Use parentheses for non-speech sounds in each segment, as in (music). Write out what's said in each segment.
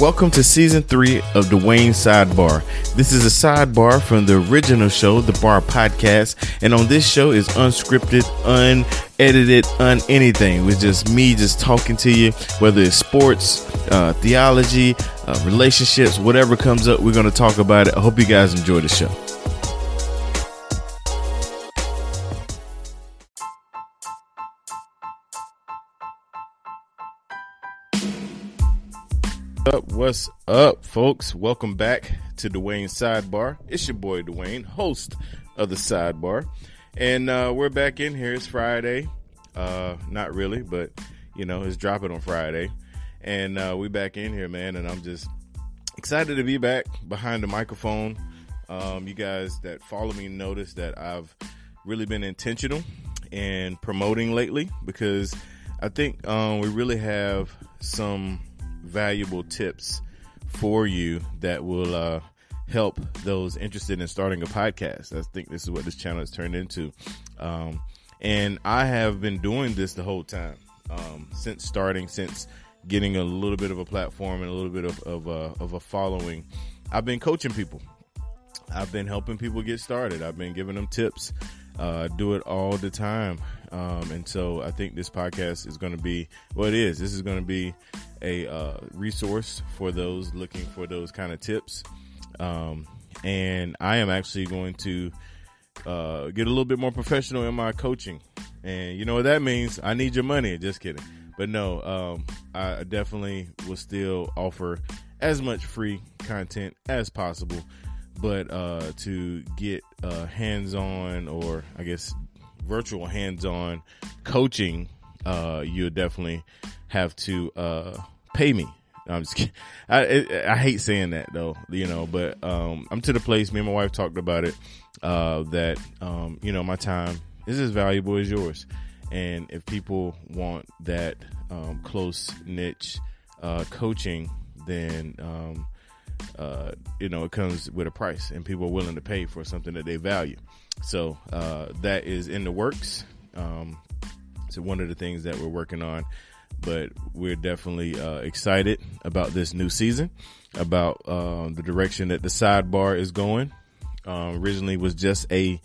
Welcome to season three of Dwayne Sidebar. This is a sidebar from the original show, the Bar Podcast, and on this show is unscripted, unedited, un anything. With just me just talking to you, whether it's sports, uh, theology, uh, relationships, whatever comes up, we're going to talk about it. I hope you guys enjoy the show. Up? What's up, folks? Welcome back to Dwayne Sidebar. It's your boy Dwayne, host of the Sidebar, and uh, we're back in here. It's Friday, uh, not really, but you know, it's dropping on Friday, and uh, we back in here, man. And I'm just excited to be back behind the microphone. Um, you guys that follow me notice that I've really been intentional in promoting lately because I think um, we really have some valuable tips for you that will uh, help those interested in starting a podcast. I think this is what this channel has turned into. Um, and I have been doing this the whole time um, since starting, since getting a little bit of a platform and a little bit of, of, a, of a following. I've been coaching people. I've been helping people get started. I've been giving them tips. Uh, do it all the time. Um, and so I think this podcast is going to be what well, it is. This is going to be a uh, resource for those looking for those kind of tips. Um, and I am actually going to uh, get a little bit more professional in my coaching. And you know what that means? I need your money. Just kidding. But no, um, I definitely will still offer as much free content as possible. But uh, to get uh, hands on, or I guess virtual hands on coaching, uh, you'll definitely have to uh, pay me. I'm just kidding. I, I hate saying that though, you know, but um, I'm to the place. Me and my wife talked about it. Uh, that um, you know, my time is as valuable as yours, and if people want that um, close niche uh, coaching, then um, uh, you know it comes with a price, and people are willing to pay for something that they value. So uh, that is in the works. Um, so one of the things that we're working on but we're definitely uh, excited about this new season, about uh, the direction that the sidebar is going. Um, originally was just a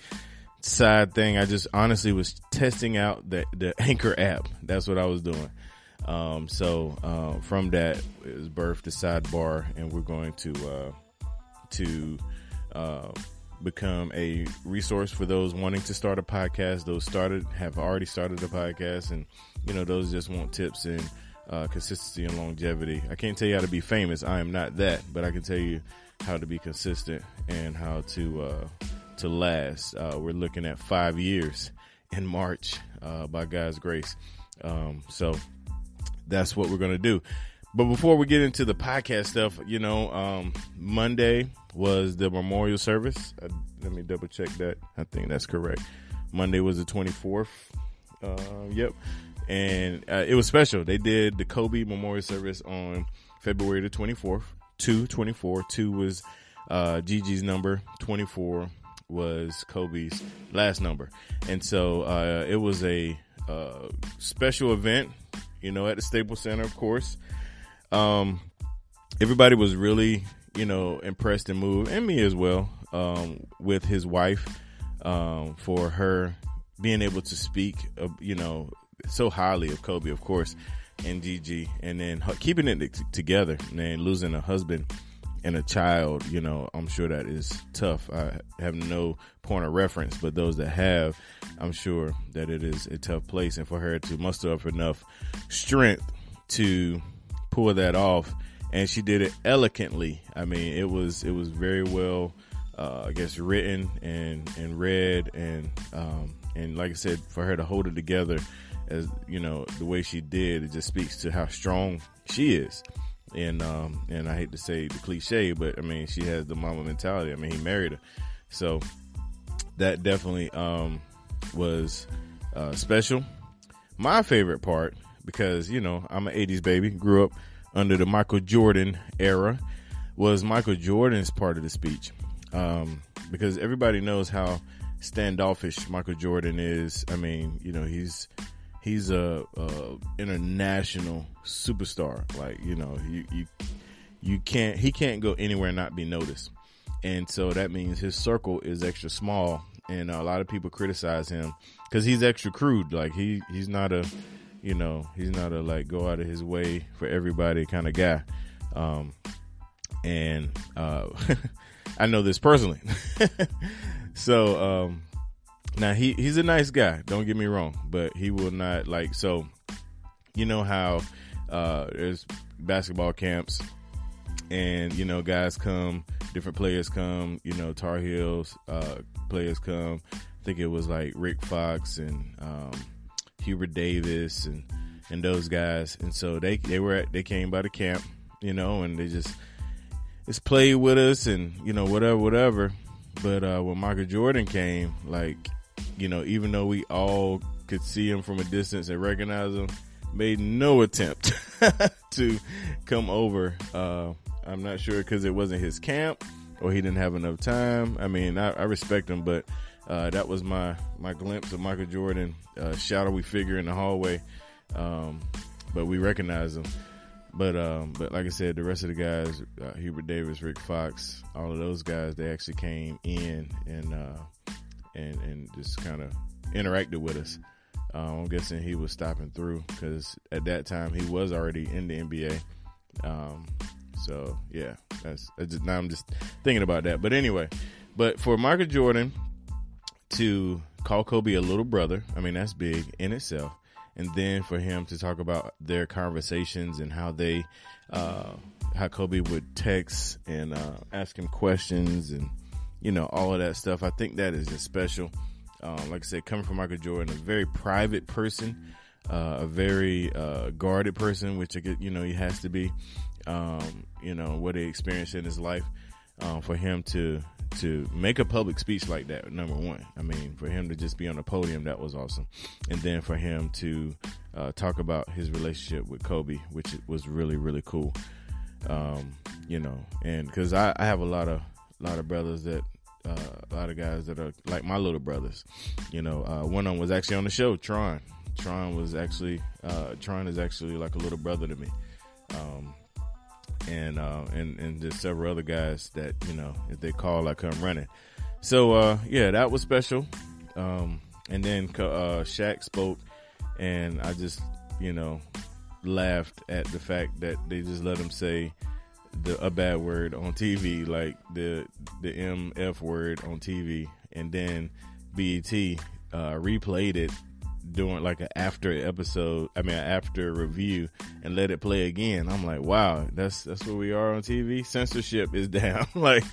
side thing. I just honestly was testing out the the (laughs) Anchor app. That's what I was doing. Um, so uh, from that is birthed the sidebar, and we're going to uh, to uh, become a resource for those wanting to start a podcast. Those started have already started a podcast, and you know those just want tips and uh, consistency and longevity. I can't tell you how to be famous. I am not that, but I can tell you how to be consistent and how to uh, to last. Uh, we're looking at five years in March uh, by God's grace. Um, so that's what we're gonna do. But before we get into the podcast stuff, you know, um, Monday was the memorial service. Uh, let me double check that. I think that's correct. Monday was the 24th. Uh, yep. And uh, it was special. They did the Kobe memorial service on February the 24th. 2 24. 2 was uh, Gigi's number. 24 was Kobe's last number. And so uh, it was a uh, special event, you know, at the Staples Center, of course. Um, everybody was really, you know, impressed and moved, and me as well, um, with his wife um, for her being able to speak, uh, you know, so highly of Kobe, of course, and Gigi, and then keeping it together, and losing a husband and a child, you know, I'm sure that is tough. I have no point of reference, but those that have, I'm sure that it is a tough place. And for her to muster up enough strength to pull that off, and she did it elegantly. I mean, it was it was very well, uh, I guess, written and and read, and um, and like I said, for her to hold it together, as you know, the way she did, it just speaks to how strong she is. And um, and I hate to say the cliche, but I mean, she has the mama mentality. I mean, he married her, so that definitely um, was uh, special. My favorite part because you know I'm an '80s baby, grew up under the Michael Jordan era, was Michael Jordan's part of the speech, um, because everybody knows how standoffish Michael Jordan is. I mean, you know, he's he's a, a international superstar. Like you know, you you you can't he can't go anywhere and not be noticed. And so that means his circle is extra small and a lot of people criticize him cuz he's extra crude like he he's not a you know, he's not a like go out of his way for everybody kind of guy. Um and uh (laughs) I know this personally. (laughs) so um now he he's a nice guy, don't get me wrong, but he will not like so you know how uh there's basketball camps and you know guys come different players come you know tar heels uh players come. I think it was like rick fox and um hubert davis and and those guys. And so they they were at, they came by the camp you know and they just just played with us and you know whatever whatever. But uh when michael jordan came like you know even though we all could see him from a distance and recognize him made no attempt (laughs) to come over. Uh, I'm not sure because it wasn't his camp or he didn't have enough time. I mean, I, I respect him, but uh, that was my my glimpse of Michael Jordan, uh, shadowy figure in the hallway. Um, but we recognize him. But um, but like I said, the rest of the guys, uh, Hubert Davis, Rick Fox, all of those guys, they actually came in and uh, and and just kind of interacted with us. Um, I'm guessing he was stopping through because at that time he was already in the NBA. Um, so yeah, that's, that's just, now I'm just thinking about that. But anyway, but for Michael Jordan to call Kobe a little brother, I mean that's big in itself. And then for him to talk about their conversations and how they, uh, how Kobe would text and uh, ask him questions and you know all of that stuff. I think that is just special. Um, like I said, coming from Michael Jordan, a very private person, uh, a very uh, guarded person, which you know he has to be. Um, you know what he experienced in his life. Um, for him to to make a public speech like that, number one. I mean, for him to just be on the podium, that was awesome. And then for him to uh, talk about his relationship with Kobe, which was really really cool. Um, you know, and because I, I have a lot of lot of brothers that uh, a lot of guys that are like my little brothers. You know, uh, one of them was actually on the show, Tron. Tron was actually, uh, Tron is actually like a little brother to me. Um, and, uh, and, and there's several other guys that, you know, if they call, I come running. So, uh, yeah, that was special. Um, and then, uh, Shaq spoke and I just, you know, laughed at the fact that they just let him say, the a bad word on TV, like the the MF word on TV, and then BET uh, replayed it doing like an after episode, I mean after review, and let it play again. I'm like, wow, that's that's where we are on TV. Censorship is (laughs) down. (laughs) like,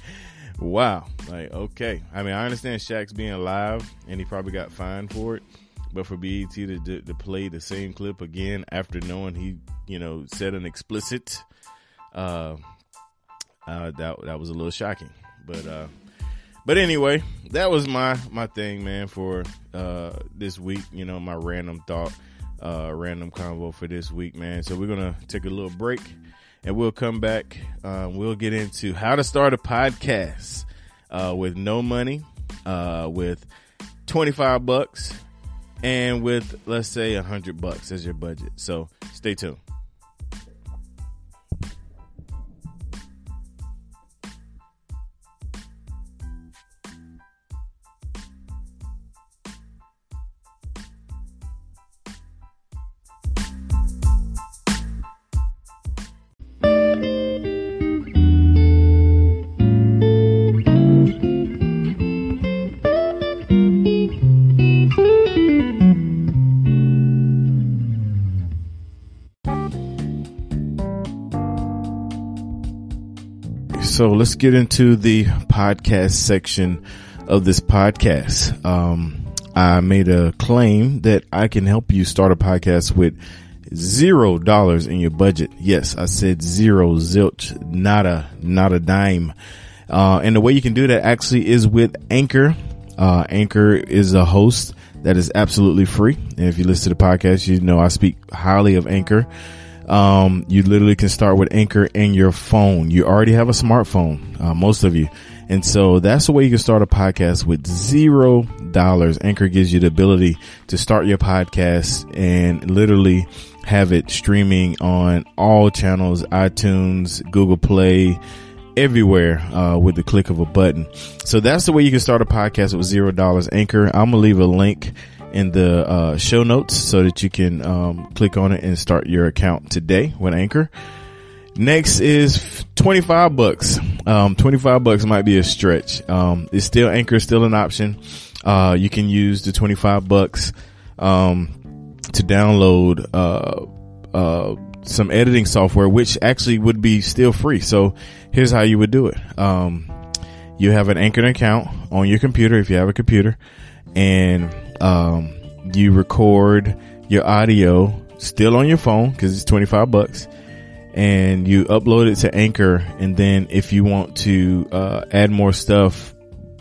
wow, like okay. I mean, I understand Shaq's being live, and he probably got fined for it. But for BET to, to, to play the same clip again after knowing he, you know, said an explicit uh, uh, that that was a little shocking. But uh, but anyway, that was my my thing, man, for uh, this week. You know, my random thought, uh, random convo for this week, man. So we're gonna take a little break, and we'll come back. Uh, we'll get into how to start a podcast uh, with no money, uh, with twenty five bucks, and with let's say a hundred bucks as your budget. So stay tuned. So let's get into the podcast section of this podcast. Um, I made a claim that I can help you start a podcast with zero dollars in your budget. Yes, I said zero, zilch, nada, not a dime. Uh, and the way you can do that actually is with Anchor. Uh, Anchor is a host that is absolutely free. And if you listen to the podcast, you know I speak highly of Anchor. Um, you literally can start with Anchor in your phone. You already have a smartphone, uh, most of you. And so that's the way you can start a podcast with zero dollars. Anchor gives you the ability to start your podcast and literally have it streaming on all channels, iTunes, Google Play, everywhere uh, with the click of a button. So that's the way you can start a podcast with zero dollars. Anchor. I'm gonna leave a link in the uh, show notes so that you can um, click on it and start your account today with Anchor. Next is 25 bucks. Um, 25 bucks might be a stretch. Um, it's still Anchor, still an option. Uh, you can use the 25 bucks, um, to download, uh, uh, some editing software, which actually would be still free. So here's how you would do it. Um, you have an Anchor account on your computer if you have a computer and, um, you record your audio still on your phone because it's 25 bucks and you upload it to Anchor. And then if you want to, uh, add more stuff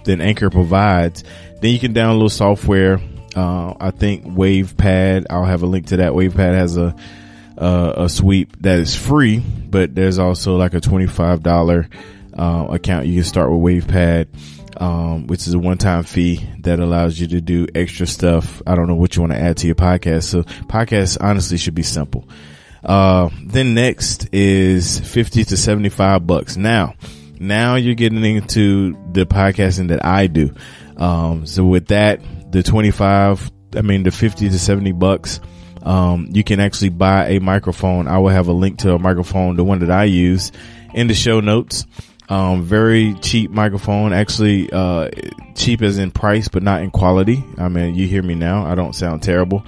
than Anchor provides, then you can download software. Uh, I think WavePad, I'll have a link to that. WavePad has a, uh, a sweep that is free, but there's also like a $25, uh, account you can start with WavePad. Um, which is a one-time fee that allows you to do extra stuff. I don't know what you want to add to your podcast. So podcasts honestly should be simple. Uh, then next is 50 to 75 bucks. Now, now you're getting into the podcasting that I do. Um, so with that, the 25, I mean, the 50 to 70 bucks, um, you can actually buy a microphone. I will have a link to a microphone, the one that I use in the show notes. Um, very cheap microphone, actually, uh, cheap as in price, but not in quality. I mean, you hear me now. I don't sound terrible.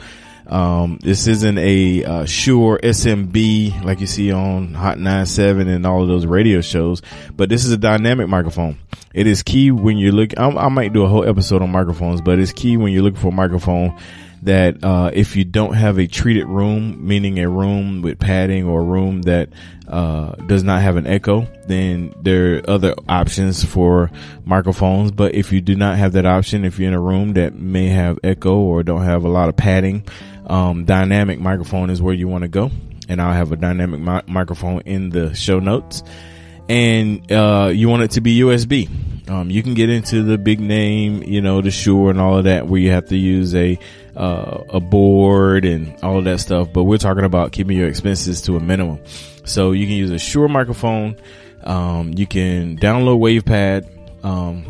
Um, this isn't a uh, Shure SMB like you see on Hot 97 and all of those radio shows, but this is a dynamic microphone. It is key when you're looking. I might do a whole episode on microphones, but it's key when you're looking for a microphone that uh, if you don't have a treated room, meaning a room with padding or a room that uh, does not have an echo, then there are other options for microphones. But if you do not have that option, if you're in a room that may have echo or don't have a lot of padding, um, dynamic microphone is where you want to go. And I'll have a dynamic mi- microphone in the show notes. And uh, you want it to be USB. Um, you can get into the big name, you know, the Shure and all of that, where you have to use a uh, a board and all of that stuff. But we're talking about keeping your expenses to a minimum. So you can use a sure microphone. Um, you can download WavePad, um,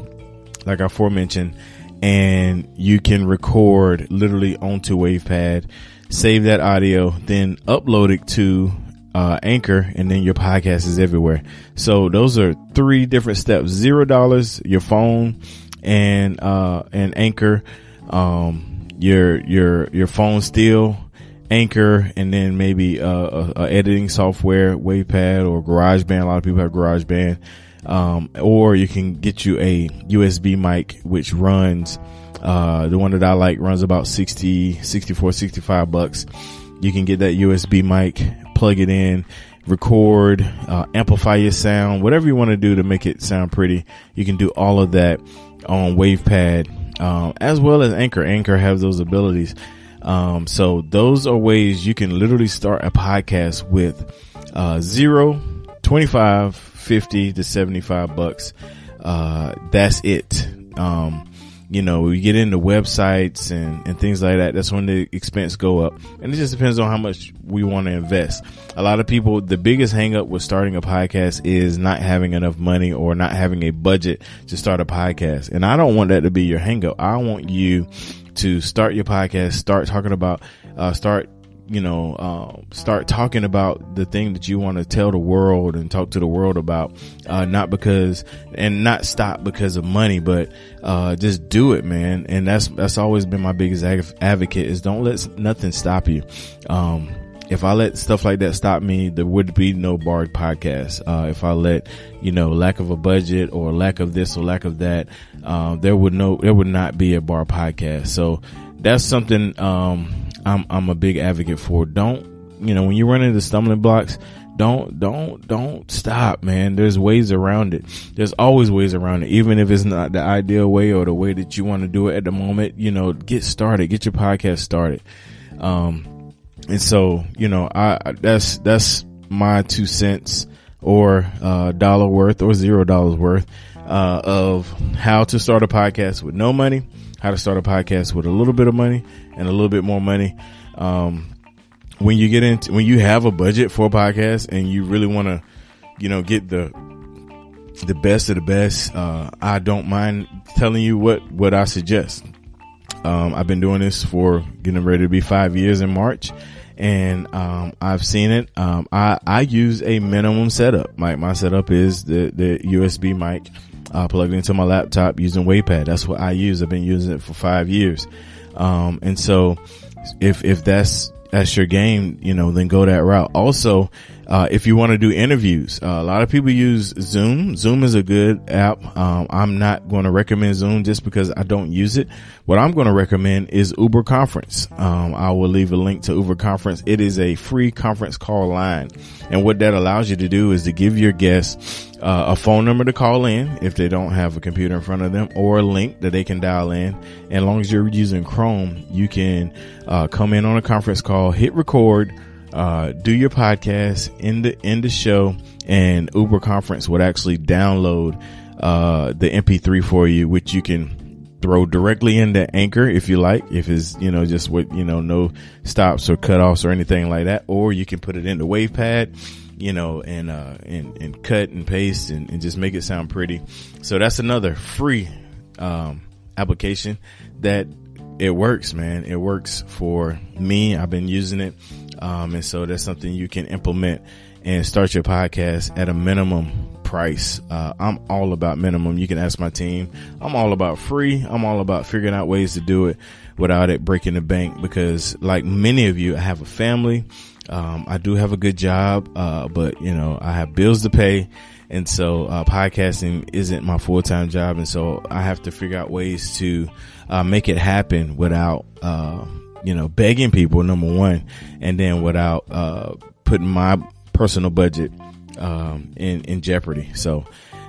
like I aforementioned, and you can record literally onto WavePad, save that audio, then upload it to uh, Anchor, and then your podcast is everywhere. So those are three different steps: zero dollars, your phone, and uh, and Anchor. Um, your your your phone still Anchor, and then maybe uh, a, a, editing software, WavePad or GarageBand. A lot of people have GarageBand. Um, or you can get you a USB mic, which runs, uh, the one that I like runs about 60, 64, 65 bucks. You can get that USB mic, plug it in, record, uh, amplify your sound, whatever you want to do to make it sound pretty. You can do all of that on WavePad, um, as well as Anchor. Anchor has those abilities. Um, so those are ways you can literally start a podcast with, uh, zero, 25, 50 to 75 bucks. Uh, that's it. Um, you know, we get into websites and, and things like that. That's when the expense go up. And it just depends on how much we want to invest. A lot of people, the biggest hangup with starting a podcast is not having enough money or not having a budget to start a podcast. And I don't want that to be your hangup. I want you to start your podcast, start talking about, uh, start you know, uh, start talking about the thing that you want to tell the world and talk to the world about, uh, not because and not stop because of money, but, uh, just do it, man. And that's, that's always been my biggest advocate is don't let nothing stop you. Um, if I let stuff like that stop me, there would be no barred podcast. Uh, if I let, you know, lack of a budget or lack of this or lack of that, uh, there would no, there would not be a bar podcast. So that's something, um, I'm, I'm a big advocate for. Don't, you know, when you run into stumbling blocks, don't, don't, don't stop, man. There's ways around it. There's always ways around it. Even if it's not the ideal way or the way that you want to do it at the moment, you know, get started, get your podcast started. Um, and so, you know, I, that's, that's my two cents or, uh, dollar worth or zero dollars worth, uh, of how to start a podcast with no money, how to start a podcast with a little bit of money and a little bit more money. Um, when you get into when you have a budget for a podcast and you really want to, you know, get the the best of the best, uh, I don't mind telling you what what I suggest. Um, I've been doing this for getting ready to be five years in March, and um, I've seen it. Um, I I use a minimum setup. My my setup is the the USB mic uh, plugged into my laptop using WavePad. That's what I use. I've been using it for five years, um, and so if if that's that's your game, you know, then go that route. Also, uh, if you want to do interviews, uh, a lot of people use Zoom. Zoom is a good app. Um, I'm not going to recommend Zoom just because I don't use it. What I'm going to recommend is Uber Conference. Um, I will leave a link to Uber Conference. It is a free conference call line. And what that allows you to do is to give your guests uh, a phone number to call in if they don't have a computer in front of them or a link that they can dial in. And as long as you're using Chrome, you can uh, come in on a conference call, hit record, uh, do your podcast in the in the show, and Uber Conference would actually download uh, the MP3 for you, which you can throw directly into Anchor if you like, if it's you know just with you know no stops or cutoffs or anything like that, or you can put it into WavePad you know, and, uh, and, and cut and paste and, and, just make it sound pretty. So that's another free, um, application that it works, man. It works for me. I've been using it. Um, and so that's something you can implement and start your podcast at a minimum price. Uh, I'm all about minimum. You can ask my team. I'm all about free. I'm all about figuring out ways to do it without it breaking the bank because like many of you, I have a family. Um, I do have a good job, uh, but you know, I have bills to pay. And so, uh, podcasting isn't my full time job. And so I have to figure out ways to, uh, make it happen without, uh, you know, begging people, number one, and then without, uh, putting my personal budget, um, in, in jeopardy. So,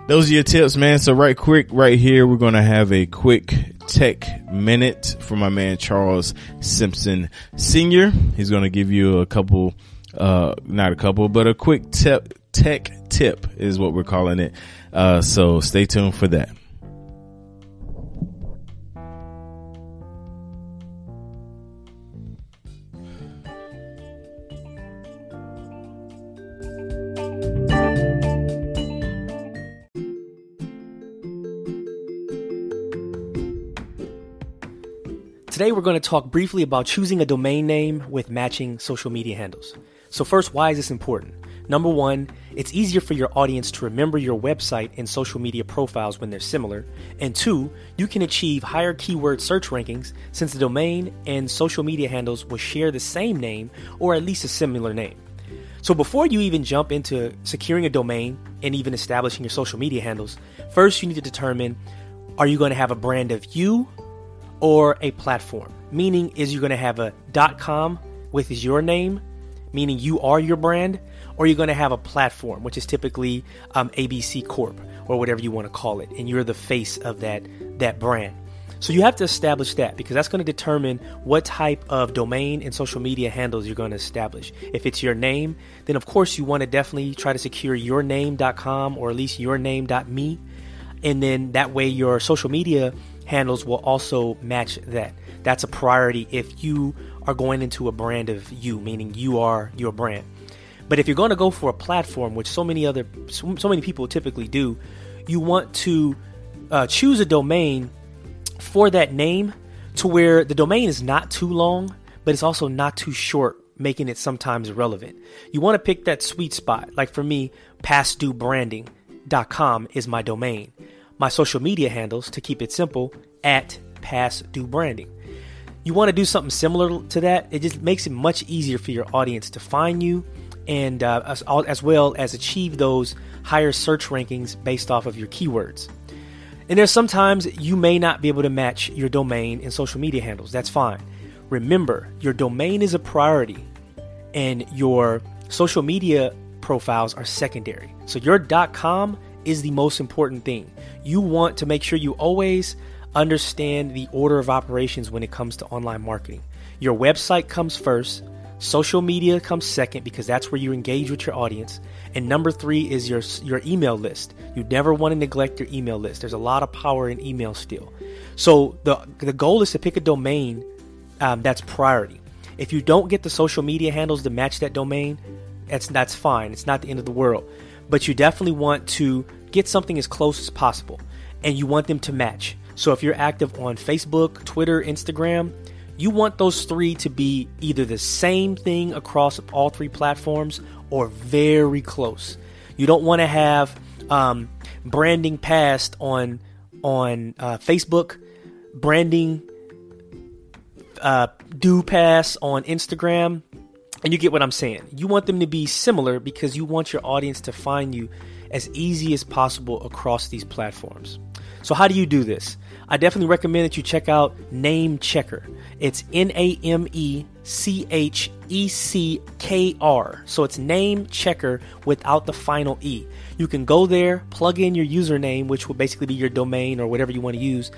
those are your tips, man. So right quick, right here, we're going to have a quick tech minute for my man Charles Simpson Sr. He's going to give you a couple, uh, not a couple, but a quick tip, tech tip is what we're calling it. Uh, so stay tuned for that. Today we're going to talk briefly about choosing a domain name with matching social media handles. So first, why is this important? Number one, it's easier for your audience to remember your website and social media profiles when they're similar. And two, you can achieve higher keyword search rankings since the domain and social media handles will share the same name or at least a similar name. So before you even jump into securing a domain and even establishing your social media handles, first you need to determine are you going to have a brand of you or a platform. Meaning, is you're going to have a .com with your name, meaning you are your brand, or you're going to have a platform, which is typically um, ABC Corp or whatever you want to call it, and you're the face of that that brand. So you have to establish that because that's going to determine what type of domain and social media handles you're going to establish. If it's your name, then of course you want to definitely try to secure yourname.com or at least yourname.me. And then that way your social media handles will also match that. That's a priority if you are going into a brand of you, meaning you are your brand. But if you're going to go for a platform, which so many other so, so many people typically do, you want to uh, choose a domain for that name to where the domain is not too long, but it's also not too short, making it sometimes relevant. You want to pick that sweet spot. Like for me, pastduebranding.com is my domain my social media handles to keep it simple at Past Due Branding. You want to do something similar to that, it just makes it much easier for your audience to find you and uh, as, as well as achieve those higher search rankings based off of your keywords. And there's sometimes you may not be able to match your domain and social media handles. That's fine. Remember, your domain is a priority and your social media profiles are secondary. So your .com is the most important thing. You want to make sure you always understand the order of operations when it comes to online marketing. Your website comes first, social media comes second because that's where you engage with your audience, and number 3 is your your email list. You never want to neglect your email list. There's a lot of power in email still. So the the goal is to pick a domain um, that's priority. If you don't get the social media handles to match that domain, that's that's fine. It's not the end of the world. But you definitely want to get something as close as possible and you want them to match. So if you're active on Facebook, Twitter, Instagram, you want those three to be either the same thing across all three platforms or very close. You don't want to have um, branding passed on on uh, Facebook, branding uh, do pass on Instagram, and you get what I'm saying. You want them to be similar because you want your audience to find you as easy as possible across these platforms. So, how do you do this? I definitely recommend that you check out Name Checker. It's N A M E C H E C K R. So it's Name checker without the final E. You can go there, plug in your username, which will basically be your domain or whatever you want to use,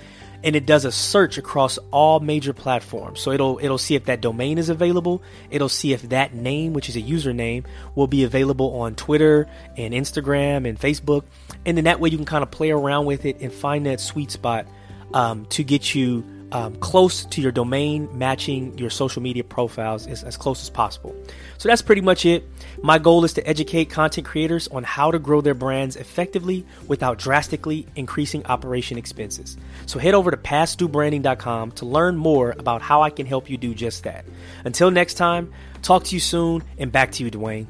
and it does a search across all major platforms. So it'll it'll see if that domain is available. It'll see if that name, which is a username, will be available on Twitter and Instagram and Facebook. And then that way you can kind of play around with it and find that sweet spot um, to get you um, close to your domain, matching your social media profiles as, as close as possible. So that's pretty much it. My goal is to educate content creators on how to grow their brands effectively without drastically increasing operation expenses. So head over to pastduebranding.com to learn more about how I can help you do just that. Until next time, talk to you soon, and back to you, Dwayne.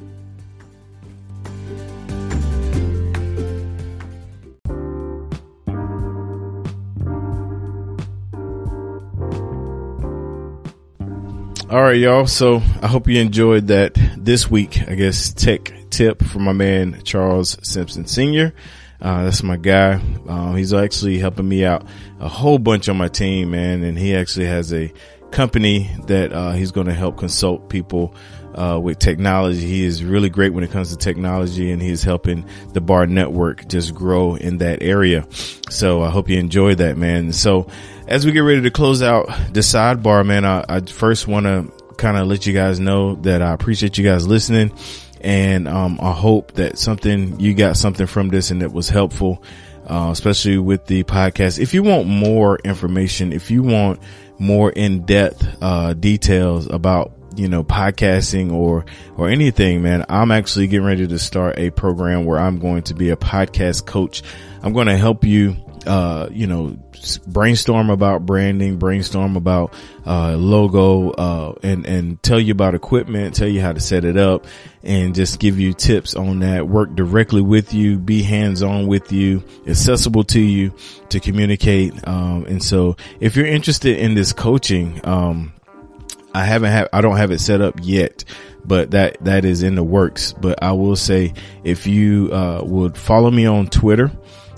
All right, y'all. So I hope you enjoyed that this week, I guess, tech tip from my man, Charles Simpson Sr. Uh, that's my guy. Uh, he's actually helping me out a whole bunch on my team, man. And he actually has a company that, uh, he's going to help consult people, uh, with technology. He is really great when it comes to technology and he's helping the bar network just grow in that area. So I hope you enjoyed that, man. So, as we get ready to close out the sidebar, man, I, I first want to kind of let you guys know that I appreciate you guys listening. And, um, I hope that something, you got something from this and it was helpful, uh, especially with the podcast. If you want more information, if you want more in depth, uh, details about you know, podcasting or, or anything, man, I'm actually getting ready to start a program where I'm going to be a podcast coach. I'm going to help you, uh, you know, brainstorm about branding, brainstorm about, uh, logo, uh, and, and tell you about equipment, tell you how to set it up and just give you tips on that, work directly with you, be hands on with you, accessible to you to communicate. Um, and so if you're interested in this coaching, um, I haven't have I don't have it set up yet, but that that is in the works. But I will say if you uh, would follow me on Twitter,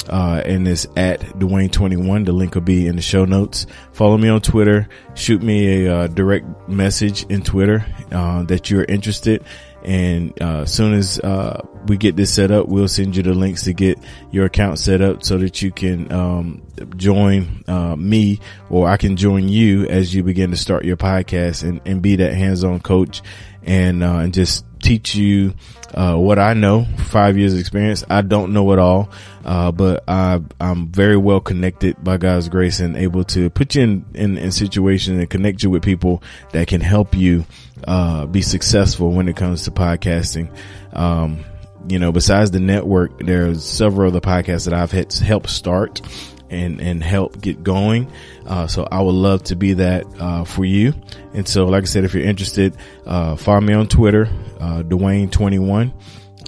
uh, and it's at Dwayne21. The link will be in the show notes. Follow me on Twitter. Shoot me a uh, direct message in Twitter uh, that you're interested. And uh, as soon as uh, we get this set up, we'll send you the links to get your account set up so that you can um, join uh, me or I can join you as you begin to start your podcast and, and be that hands-on coach and uh, and just teach you uh, what I know. Five years experience. I don't know it all, uh, but I, I'm very well connected by God's grace and able to put you in, in, in situations and connect you with people that can help you uh, be successful when it comes to podcasting. Um, you know, besides the network, there's several other podcasts that I've had helped start and, and help get going. Uh, so I would love to be that, uh, for you. And so, like I said, if you're interested, uh, follow me on Twitter, uh, Dwayne21,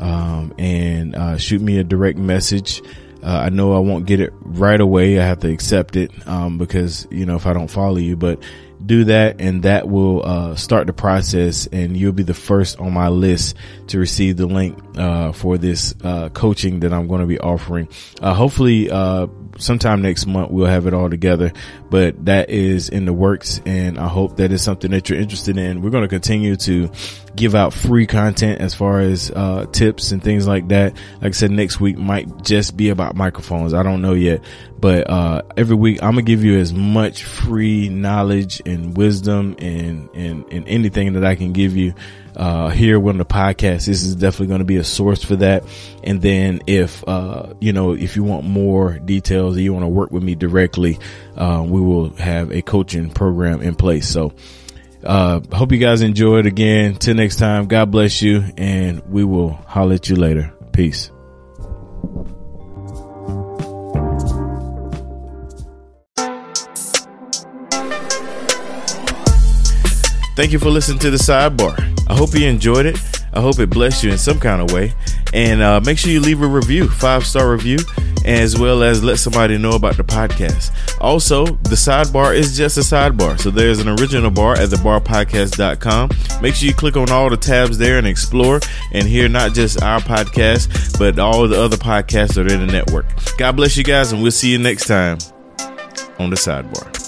um, and, uh, shoot me a direct message. Uh, I know I won't get it right away. I have to accept it, um, because, you know, if I don't follow you, but do that and that will uh, start the process and you'll be the first on my list to receive the link uh, for this uh, coaching that I'm going to be offering. Uh, hopefully, uh, sometime next month we'll have it all together, but that is in the works and I hope that is something that you're interested in. We're going to continue to give out free content as far as uh, tips and things like that. Like I said, next week might just be about microphones. I don't know yet, but uh, every week I'm gonna give you as much free knowledge and wisdom and and, and anything that I can give you uh, here on the podcast. This is definitely going to be a source for that. And then if, uh, you know, if you want more details or you want to work with me directly, uh, we will have a coaching program in place. So Uh, hope you guys enjoyed again. Till next time, God bless you, and we will holler at you later. Peace. Thank you for listening to the sidebar. I hope you enjoyed it. I hope it blessed you in some kind of way. And uh, make sure you leave a review, five star review, as well as let somebody know about the podcast. Also, the sidebar is just a sidebar. So there's an original bar at thebarpodcast.com. Make sure you click on all the tabs there and explore and hear not just our podcast, but all the other podcasts that are in the network. God bless you guys, and we'll see you next time on the sidebar.